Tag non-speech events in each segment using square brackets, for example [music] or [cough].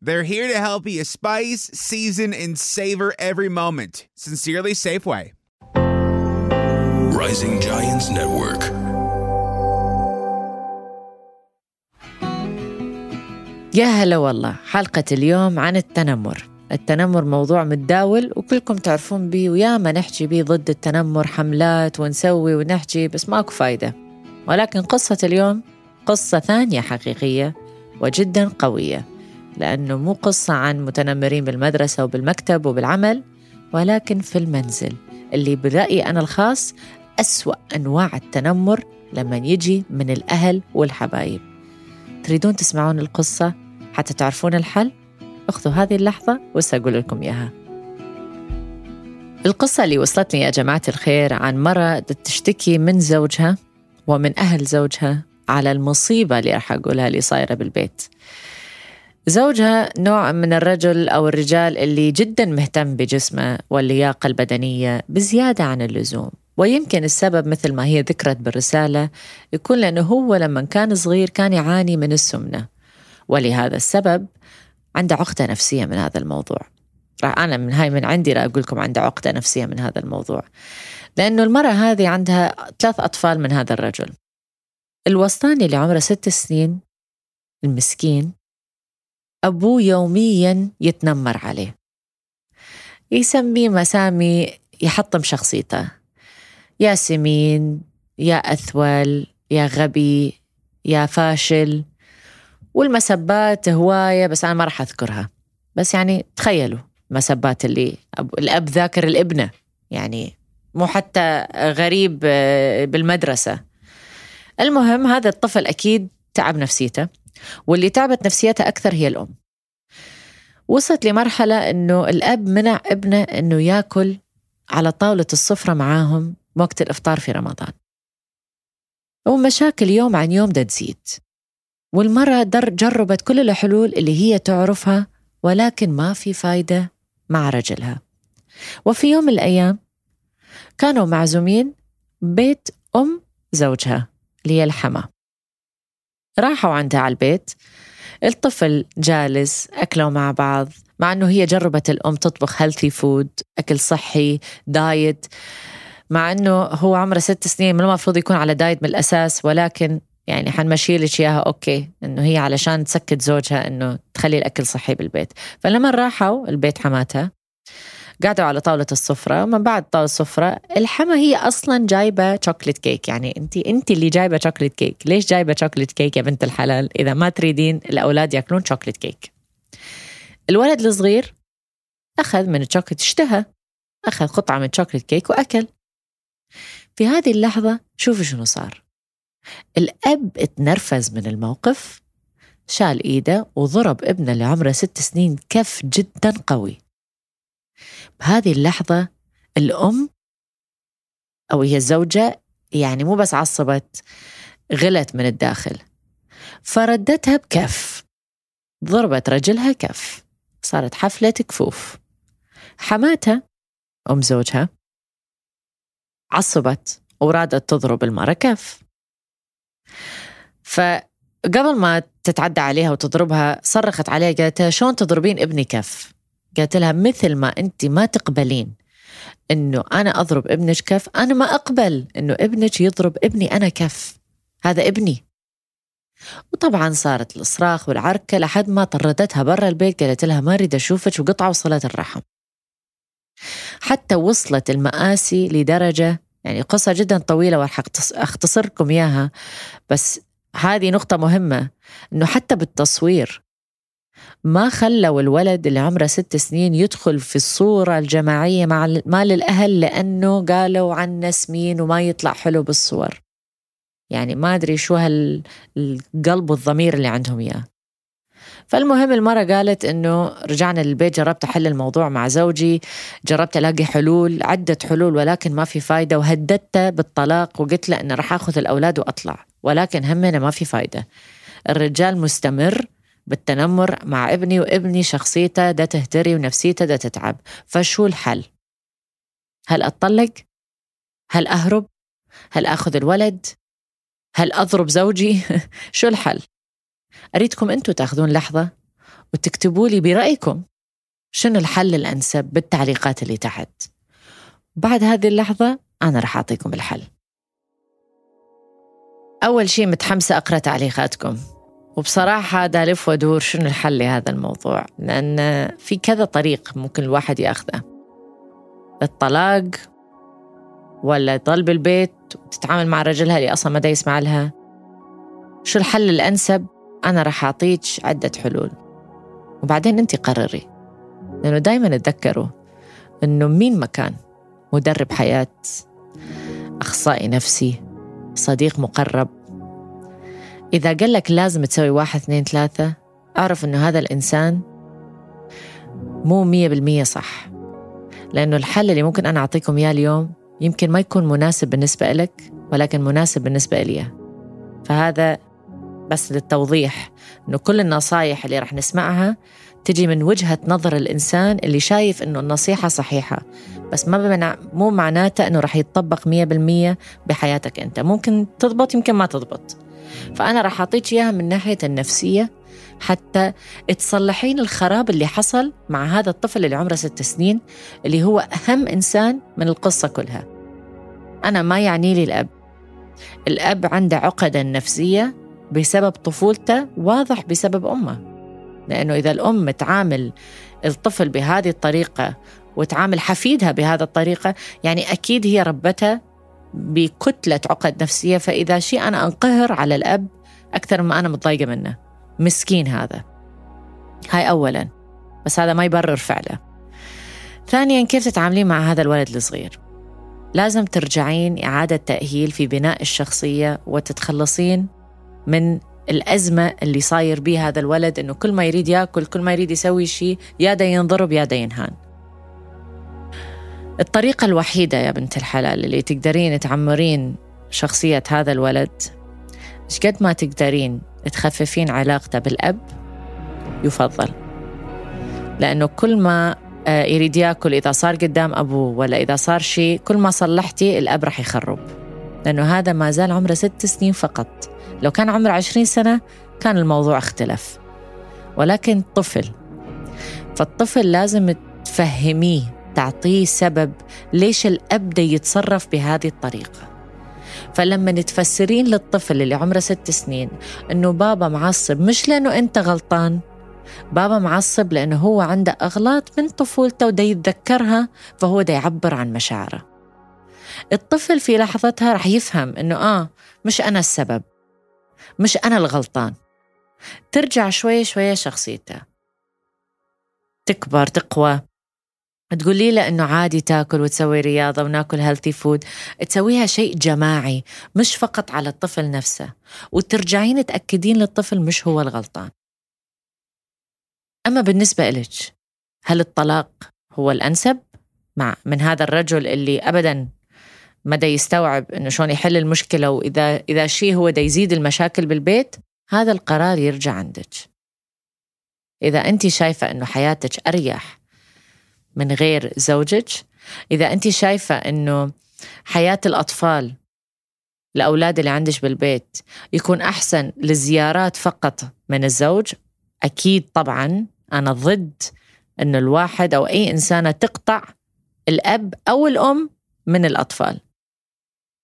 They're here to help you spice, season, and savor every moment. Sincerely, Safeway. Rising Giants Network. يا هلا والله حلقة اليوم عن التنمر التنمر موضوع متداول وكلكم تعرفون بيه وياما نحكي بيه ضد التنمر حملات ونسوي ونحكي بس ماكو فايدة ولكن قصة اليوم قصة ثانية حقيقية وجدا قوية لأنه مو قصة عن متنمرين بالمدرسة وبالمكتب وبالعمل ولكن في المنزل اللي برأيي أنا الخاص أسوأ أنواع التنمر لما يجي من الأهل والحبايب. تريدون تسمعون القصة حتى تعرفون الحل؟ اخذوا هذه اللحظة وسأقول لكم إياها. القصة اللي وصلتني يا جماعة الخير عن مرة تشتكي من زوجها ومن أهل زوجها على المصيبة اللي راح أقولها اللي صايرة بالبيت. زوجها نوع من الرجل أو الرجال اللي جدا مهتم بجسمه واللياقة البدنية بزيادة عن اللزوم. ويمكن السبب مثل ما هي ذكرت بالرسالة يكون لأنه هو لما كان صغير كان يعاني من السمنة. ولهذا السبب عنده عقدة نفسية من هذا الموضوع. راح أنا من هاي من عندي راح أقول لكم عنده عقدة نفسية من هذا الموضوع. لأنه المرأة هذه عندها ثلاث أطفال من هذا الرجل. الوسطاني اللي عمره ست سنين المسكين أبوه يوميا يتنمر عليه. يسميه مسامي يحطم شخصيته. يا سمين يا أثول يا غبي يا فاشل. والمسبات هواية بس أنا ما راح أذكرها. بس يعني تخيلوا مسبات اللي الأب ذاكر الابنة. يعني مو حتى غريب آه، بالمدرسة. المهم هذا الطفل أكيد تعب نفسيته. واللي تعبت نفسيتها أكثر هي الأم. وصلت لمرحلة أنه الأب منع ابنه أنه يأكل على طاولة السفرة معاهم وقت الإفطار في رمضان. ومشاكل يوم عن يوم دا تزيد. والمرأة در جربت كل الحلول اللي هي تعرفها ولكن ما في فايدة مع رجلها. وفي يوم من الأيام كانوا معزومين بيت أم زوجها اللي هي الحما راحوا عندها على البيت. الطفل جالس أكلوا مع بعض. مع أنه هي جربت الأم تطبخ healthy food أكل صحي diet مع أنه هو عمره ست سنين من المفروض يكون على diet من الأساس. ولكن يعني حنمشي لك إياها okay إنه هي علشان تسكت زوجها إنه تخلي الأكل صحي بالبيت. فلما راحوا البيت حماتها. قعدوا على طاولة السفرة. ومن بعد طاولة السفرة الحما هي أصلا جايبة chocolate cake يعني أنت أنت اللي جايبة chocolate cake ليش جايبة chocolate cake يا بنت الحلال؟ إذا ما تريدين الأولاد يأكلون chocolate cake الولد الصغير أخذ من الشوكليت اشتهى. أخذ قطعة من chocolate cake وأكل. في هذه اللحظة شوفوا شنو صار. الأب اتنرفز من الموقف شال إيده وضرب ابنه اللي عمره ست سنين كف جدا قوي. بهذه اللحظة الأم أو هي الزوجة يعني مو بس عصبت غلت من الداخل فردتها بكف ضربت رجلها كف صارت حفلة كفوف حماتها أم زوجها عصبت ورادت تضرب المرة كف. فقبل ما تتعدى عليها وتضربها صرخت عليها قالت شلون تضربين ابني كف؟ قالت لها مثل ما انت ما تقبلين إنه أنا أضرب ابنك كف أنا ما أقبل إنه ابنك يضرب ابني أنا كف. هذا ابني. وطبعا صارت الصراخ والعركة لحد ما طردتها برا البيت قالت لها ما أريد أشوفك وقطعوا صله الرحم. حتى وصلت المآسي لدرجة يعني قصة جدا طويلة وراح أختصر لكم إياها بس هذه نقطة مهمة إنه حتى بالتصوير ما خلوا الولد اللي عمره ست سنين يدخل في الصورة الجماعية مع مال الأهل لأنه قالوا عنا سمين وما يطلع حلو بالصور. يعني ما أدري شو هالقلب والضمير اللي عندهم إياه. فالمهم المرة قالت إنه رجعنا للبيت جربت أحل الموضوع مع زوجي جربت ألاقي حلول عدة حلول ولكن ما في فايدة وهددته بالطلاق وقلت له إنه راح أخذ الأولاد وأطلع ولكن همنا ما في فايدة. الرجال مستمر بالتنمر مع ابني وابني شخصيته دا تهتري ونفسيته دا تتعب فشو الحل؟ هل أطلق؟ هل أهرب؟ هل أخذ الولد؟ هل أضرب زوجي؟ [laughs] شو الحل؟ أريدكم أنتم تاخذون لحظة وتكتبوا لي برأيكم شنو الحل الأنسب بالتعليقات اللي تحت بعد هذه اللحظة أنا رح أعطيكم الحل أول شيء متحمسة أقرأ تعليقاتكم وبصراحة دا ألف وأدور شنو الحل لهذا الموضوع؟ لأن في كذا طريق ممكن الواحد ياخذه. الطلاق ولا تضل بالبيت وتتعامل مع رجلها اللي أصلا ما دا يسمع لها. شو الحل الأنسب؟ أنا رح أعطيك عدة حلول. وبعدين أنت قرري. لأنه دايما تذكروا أنه مين مكان مدرب حياة أخصائي نفسي صديق مقرب إذا قال لك لازم تسوي واحد اثنين ثلاثة أعرف أنه هذا الإنسان مو مية بالمية صح. لأنه الحل اللي ممكن أنا أعطيكم إياه اليوم يمكن ما يكون مناسب بالنسبة لك ولكن مناسب بالنسبة لي. فهذا بس للتوضيح إنه كل النصايح اللي رح نسمعها تجي من وجهة نظر الإنسان اللي شايف إنه النصيحة صحيحة. بس ما بمنع مو معناته إنه رح يتطبق مية بالمية بحياتك أنت. ممكن تضبط يمكن ما تضبط. فأنا رح أعطيك إياها من ناحية النفسية. حتى تصلحين الخراب اللي حصل مع هذا الطفل اللي عمره ست سنين اللي هو أهم إنسان من القصة كلها. أنا ما يعني لي الأب. الأب عنده عقدة نفسية بسبب طفولته واضح بسبب أمه. لأنه إذا الأم تعامل الطفل بهذه الطريقة وتعامل حفيدها بهذه الطريقة يعني أكيد هي ربتها بكتلة عقد نفسية فإذا شيء أنا أنقهر على الأب أكثر ما أنا متضايقة منه. مسكين هذا. هاي أولا. بس هذا ما يبرر فعله. ثانيا كيف تتعاملين مع هذا الولد الصغير؟ لازم ترجعين إعادة تأهيل في بناء الشخصية وتتخلصين من الأزمة اللي صاير بيه هذا الولد إنه كل ما يريد يأكل كل ما يريد يسوي شيء يا ينضرب يا ينهان. الطريقة الوحيدة يا بنت الحلال اللي تقدرين تعمرين شخصية هذا الولد إيش قد ما تقدرين تخففين علاقته بالأب؟ يفضل. لأنه كل ما آه، يريد يأكل إذا صار قدام أبوه ولا إذا صار شيء كل ما صلحتي الأب رح يخرب. لأنه هذا ما زال عمره ست سنين فقط. لو كان عمره عشرين سنة كان الموضوع اختلف. ولكن طفل. فالطفل لازم تفهميه تعطيه سبب ليش الأب ده يتصرف بهذه الطريقة. فلما تفسرين للطفل اللي عمره ست سنين إنه بابا معصب مش لأنه أنت غلطان بابا معصب لأنه هو عنده أغلاط من طفولته وده يتذكرها فهو ده يعبر عن مشاعره. الطفل في لحظتها رح يفهم إنه آه مش أنا السبب مش أنا الغلطان. ترجع شوي شوي شخصيته. تكبر تقوى. تقولي له إنه عادي تاكل وتسوي رياضة وناكل healthy food تسويها شيء جماعي مش فقط على الطفل نفسه. وترجعين تأكدين للطفل مش هو الغلطان. أما بالنسبة لك هل الطلاق هو الأنسب؟ مع من هذا الرجل اللي ابدا مدى يستوعب إنه شلون يحل المشكلة واذا إذا شيء هو دا يزيد المشاكل بالبيت هذا القرار يرجع عندك. إذا انت شايفة إنه حياتك أريح من غير زوجك. إذا أنت شايفة أنه حياة الأطفال الأولاد اللي عندك بالبيت يكون أحسن للزيارات فقط من الزوج أكيد طبعا أنا ضد أنه الواحد أو أي إنسانة تقطع الأب أو الأم من الأطفال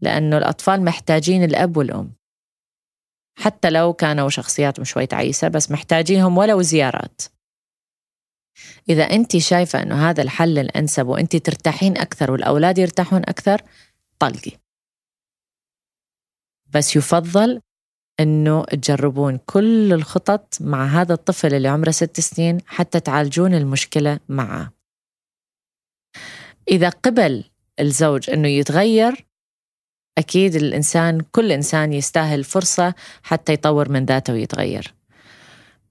لأنه الأطفال محتاجين الأب والأم. حتى لو كانوا شخصياتهم شوي تعيسة بس محتاجينهم ولو زيارات. إذا أنت شايفة أنه هذا الحل الأنسب وأنت ترتاحين أكثر والأولاد يرتاحون أكثر طلقي. بس يفضل أنه تجربون كل الخطط مع هذا الطفل اللي عمره ست سنين حتى تعالجون المشكلة معه. إذا قبل الزوج أنه يتغير أكيد الإنسان كل إنسان يستاهل فرصة حتى يطور من ذاته ويتغير.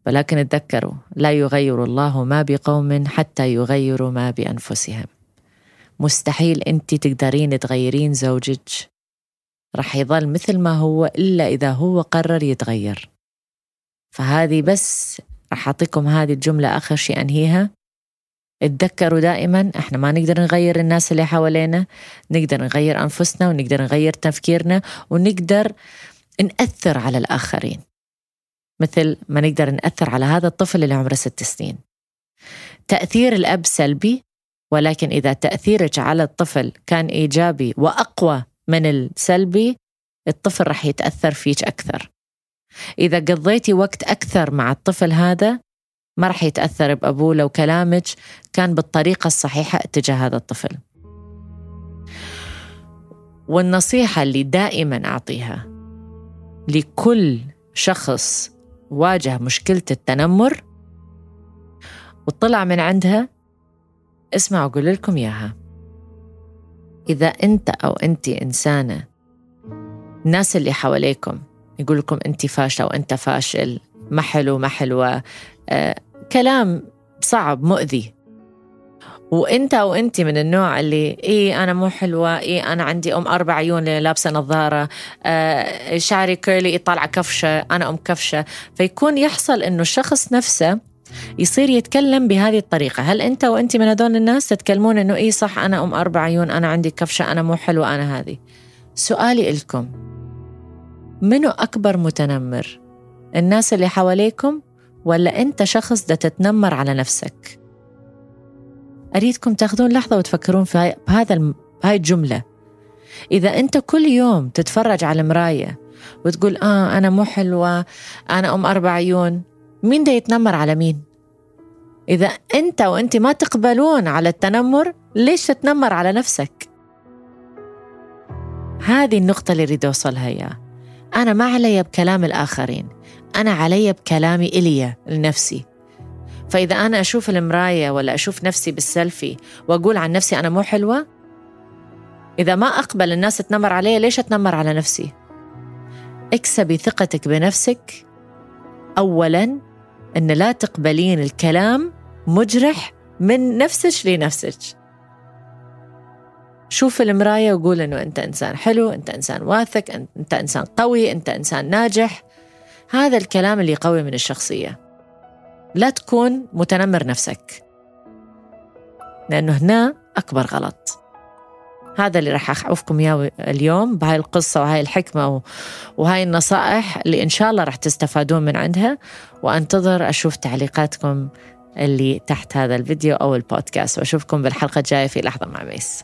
ولكن تذكروا لا يغير الله ما بقوم حتى يغيروا ما بأنفسهم. مستحيل أنت تقدرين تغيرين زوجك. رح يظل مثل ما هو إلا إذا هو قرر يتغير. فهذه بس رح أعطيكم هذه الجملة آخر شيء أنهيها. اتذكروا دائما إحنا ما نقدر نغير الناس اللي حوالينا. نقدر نغير أنفسنا ونقدر نغير تفكيرنا ونقدر نأثر على الآخرين. مثل ما نقدر نأثر على هذا الطفل اللي عمره ست سنين. تأثير الأب سلبي ولكن إذا تأثيرك على الطفل كان إيجابي وأقوى من السلبي الطفل رح يتأثر فيك أكثر. إذا قضيتي وقت أكثر مع الطفل هذا ما رح يتأثر بأبوه لو كلامك كان بالطريقة الصحيحة اتجاه هذا الطفل. والنصيحة اللي دائما أعطيها لكل شخص واجه مشكلة التنمر وطلع من عندها. اسمعوا أقول لكم إياها. إذا أنت أو أنت إنسانة الناس اللي حواليكم يقول لكم أنت فاشلة وأنت فاشل ما حلو ما حلوة آه كلام صعب مؤذي. وإنت أو انت من النوع اللي اي أنا مو حلوة اي أنا عندي أم أربع عيون لابسة نظارة آه شعري curly طالعه كفشة أنا أم كفشة. فيكون يحصل إنه الشخص نفسه يصير يتكلم بهذه الطريقة. هل إنت وانت من هذول الناس تتكلمون إنه اي صح أنا أم أربع عيون أنا عندي كفشة أنا مو حلوة أنا هذه؟ سؤالي لكم منو أكبر متنمر؟ الناس اللي حواليكم ولا أنت شخص دا تتنمر على نفسك؟ أريدكم تاخذون لحظة وتفكرون في هذا هاي الجملة. إذا أنت كل يوم تتفرج على المراية وتقول آه أنا مو حلوة أنا أم أربع عيون. مين ده يتنمر على مين؟ إذا أنت وأنت ما تقبلون على التنمر ليش تتنمر على نفسك؟ هذه النقطة اللي أريد أوصلها إياها. أنا ما علي بكلام الآخرين أنا علي بكلامي إلي لنفسي. فإذا أنا أشوف المراية ولا أشوف نفسي بالسيلفي وأقول عن نفسي أنا مو حلوة إذا ما أقبل الناس تنمر علي ليش أتنمر على نفسي؟ اكسبي ثقتك بنفسك. أولاً أن لا تقبلين الكلام مجرح من نفسك لنفسك. شوف المراية وقول أنه أنت إنسان حلو أنت إنسان واثق أنت إنسان قوي أنت إنسان ناجح. هذا الكلام اللي يقوي من الشخصية. لا تكون متنمر نفسك. لأنه هنا أكبر غلط. هذا اللي راح أعوفكم إياه اليوم بهاي القصة وهاي الحكمة وهاي النصائح اللي إن شاء الله راح تستفادون من عندها. وأنتظر أشوف تعليقاتكم اللي تحت هذا الفيديو أو البودكاست. وأشوفكم بالحلقة الجاية في لحظة مع ميس.